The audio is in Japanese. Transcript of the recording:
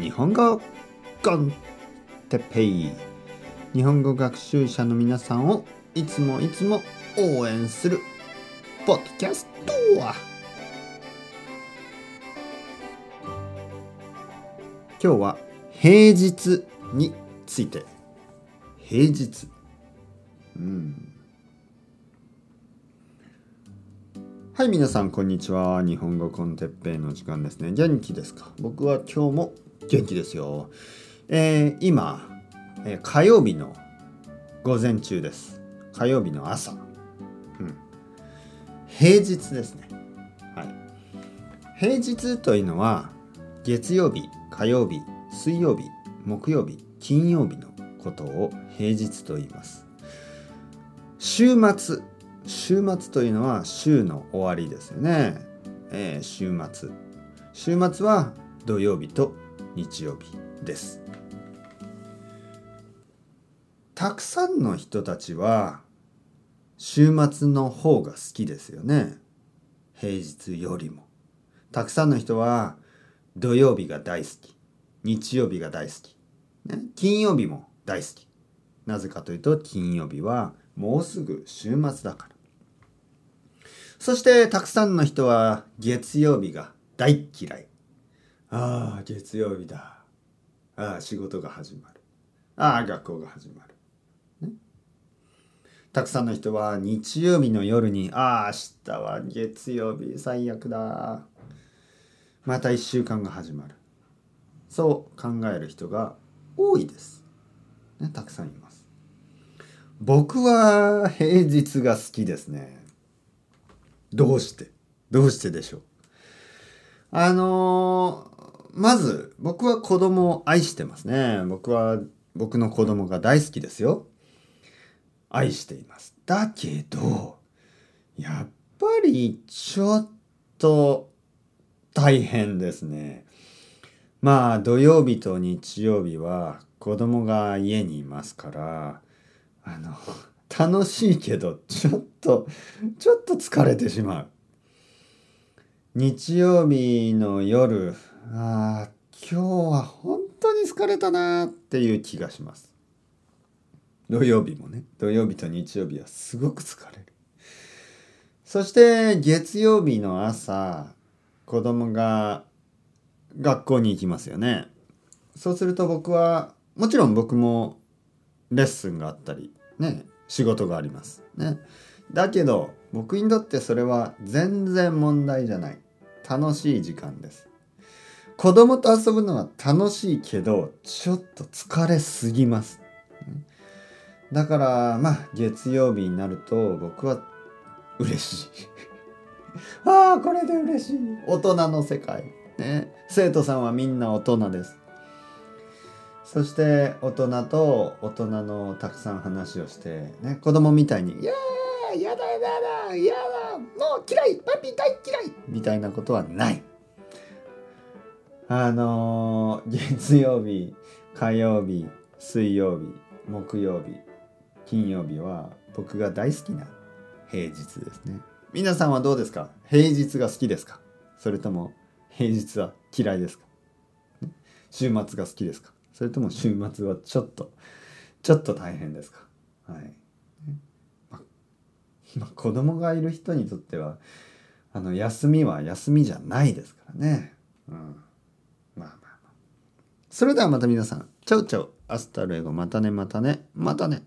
日本語コンテペイ。日本語学習者の皆さんをいつもいつも応援するポッドキャストは。今日は平日について。平日。うん。はい皆さんこんにちは。日本語コンテッペイの時間ですね。元気ですか？僕は今日も元気ですよ。えー、今、えー、火曜日の午前中です。火曜日の朝。うん。平日ですね。はい。平日というのは月曜日火曜日水曜日木曜日金曜日のことを平日と言います。週末。週末というのは週の終わりですよね、えー、週末。週末は土曜日と日曜日です。たくさんの人たちは週末の方が好きですよね。平日よりも。たくさんの人は土曜日が大好き。日曜日が大好き、ね、金曜日も大好き。なぜかというと金曜日はもうすぐ週末だから。そしてたくさんの人は月曜日が大嫌い。ああ、月曜日だ。ああ、仕事が始まる。ああ、学校が始まる。たくさんの人は日曜日の夜に、ああ、明日は月曜日最悪だ。また一週間が始まる。そう考える人が多いです。ね、たくさんいます。僕は平日が好きですね。どうして？どうしてでしょう？あのー、まず僕は子供を愛してますね。僕は僕の子供が大好きですよ。愛しています。だけどやっぱりちょっと大変ですね。まあ土曜日と日曜日は子供が家にいますからあの楽しいけどちょっとちょっと疲れてしまう。日曜日の夜あ今日は本当に疲れたなっていう気がします土曜日もね土曜日と日曜日はすごく疲れるそして月曜日の朝子供が学校に行きますよねそうすると僕はもちろん僕もレッスンがあったりね仕事があります。ね。だけど僕にとってそれは全然問題じゃない。楽しい時間です。子供と遊ぶのは楽しいけどちょっと疲れすぎます。だからまあ月曜日になると僕は嬉しい。ああこれで嬉しい。大人の世界。ね。生徒さんはみんな大人です。そして大人と大人のたくさん話をしてね子供みたいに「いやーやだやだやだやだもう嫌いパピ大嫌い!」みたいなことはないあのー、月曜日火曜日水曜日木曜日金曜日は僕が大好きな平日ですね。皆さんはどうですか？平日が好きですか？それとも平日は嫌いですか？週末が好きですか？それとも週末はちょっとちょっと大変ですか？はい、ま ま子供がいる人にとってはあの休みは休みじゃないですからね。うん。それではまた皆さん。 Ciao ciao。Hasta luego。またねまたね。またね。